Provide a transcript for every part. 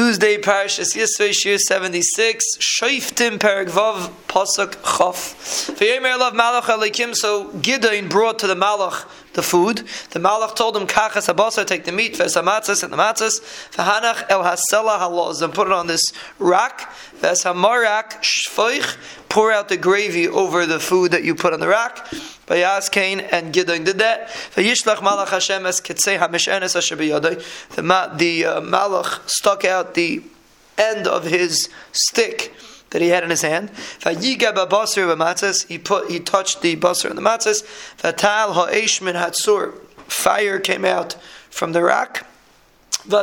Tuesday, Parashas Yisvei, Shir 76, Shoiftim Perigvav, Pasuk Chof. V'yemer love Malach Alikim, so Gideon brought to the Malach the food. The Malach told him, Kachas Abasar, take the meat, Vesamatzas and the matzas, V'hanach El Hasela Haloz, and put it on this rack, Vesamarak Shfoich, pour out the gravy over the food that you put on the rack. Vayas Cain and Gideon did that. Vayishlach Malach Hashem es Kitzei HaMishenes Asher The, the uh, Malach stuck out the end of his stick that he had in his hand. He put he touched the basar and the matzahs. Vatal ha'eshmin hatzur. Fire came out from the rack. It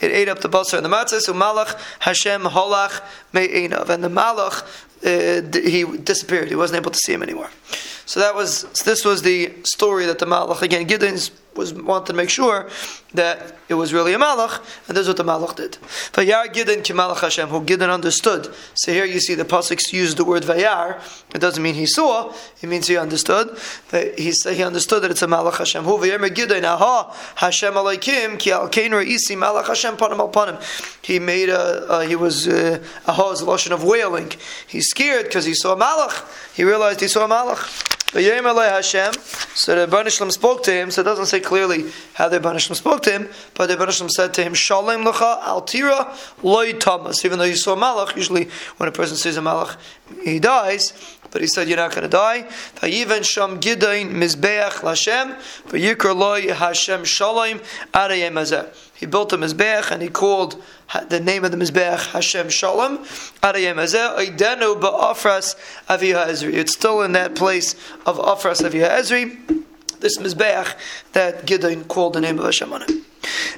ate up the basar and the matzahs. Umalach Hashem holach me'enav. And the malach uh, he disappeared. He wasn't able to see him anymore. So that was this was the story that the malach again Gideon's was wanted to make sure that it was really a malach, and this is what the malach did. Vayar Gidon Kimalach Hashem, who Gidon understood. So here you see the pasuk use the word Vayar. It doesn't mean he saw; it means he understood. He said he understood that it's a malach Hashem. Who Vayar Gidon Aha Hashem Aleikim Ki Al Kain Isi Malach Hashem Panim Al. He made a uh, he was uh, Aha is a lashon of wailing. He's scared because he saw a malach. He realized he saw a malach. Hashem. So the Banishlam spoke to him. So it doesn't say clearly how the Banishlam spoke to him, but the Banishlam said to him, Shalom lecha altira loy tamas. Even though you saw a malach, usually when a person sees a malach, he dies. But he said, You're not going to die. Shalom arayem. He built a mizbeach and he called the name of the mizbeach Hashem Shalom. Arayem oidenu ba'afras aviyah ezri. It's still in that place of afras aviyah ezri. This mizbeach that Gideon called the name of Hashem on it.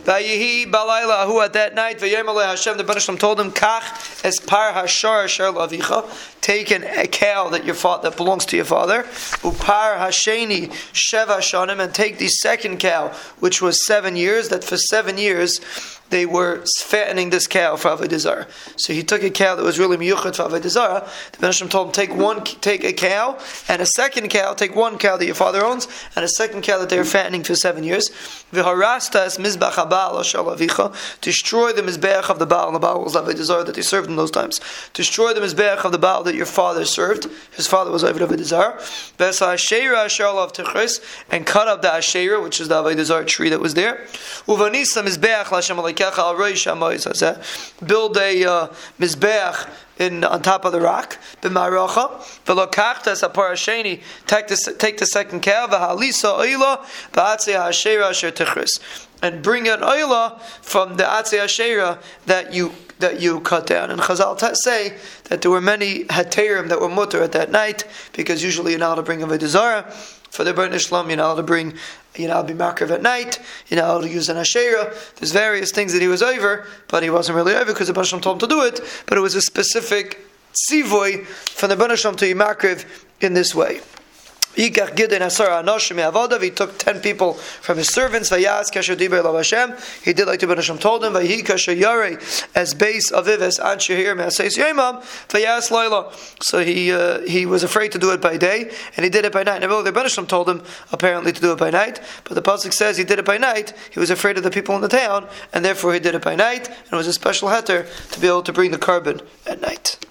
Vayihi balayla who at that night vayemalei Hashem the Banishlam told him kach es par hashar shel avicha take an, a cow that your father that belongs to your father upar hasheni sheva shanim and take the second cow which was seven years that for seven years they were fattening this cow for Avodah So he took a cow that was really miyuchat for Avodah The Benishim told him, take one, take a cow, and a second cow, take one cow that your father owns, and a second cow that they were fattening for seven years. Mizbach avicha, destroy the mizbeach of the Baal, and the Baal was Avodah that they served in those times. Destroy the mizbeach of the Baal that your father served. His father was Avodah Zarah. V'esa asherah of techris, and cut up the asherah, which is the Avodah tree that was there. Uvanisa mizbeach l'Hashem build a uh, mizbeach in on top of the rock. B'maracha v'lokachtas aparasheni. Take the take the second cow v'halisa oila v'atzei ha'ashera asher tichris, and bring an oila from the atzei ha'ashera that you that you cut down. And Chazal t- say that there were many haterim that were mutter at that night because usually you're not allowed to bring a vedizara for the burnt you're not allowed to bring, allowed to be makrav at night, you're not allowed to use an ashera. There's various things that he was over, but he wasn't really over because the Banasham told him to do it, but it was a specific tzivoy from the Banasham to be makrav in this way. He took ten people from his servants. He did like the Ben Hashem told him. As base of Ives. So he uh, he was afraid to do it by day, and he did it by night. Now the Ben Hashem told him apparently to do it by night, but the pasuk says he did it by night. He was afraid of the people in the town, and therefore he did it by night. And it was a special heter to be able to bring the korban at night.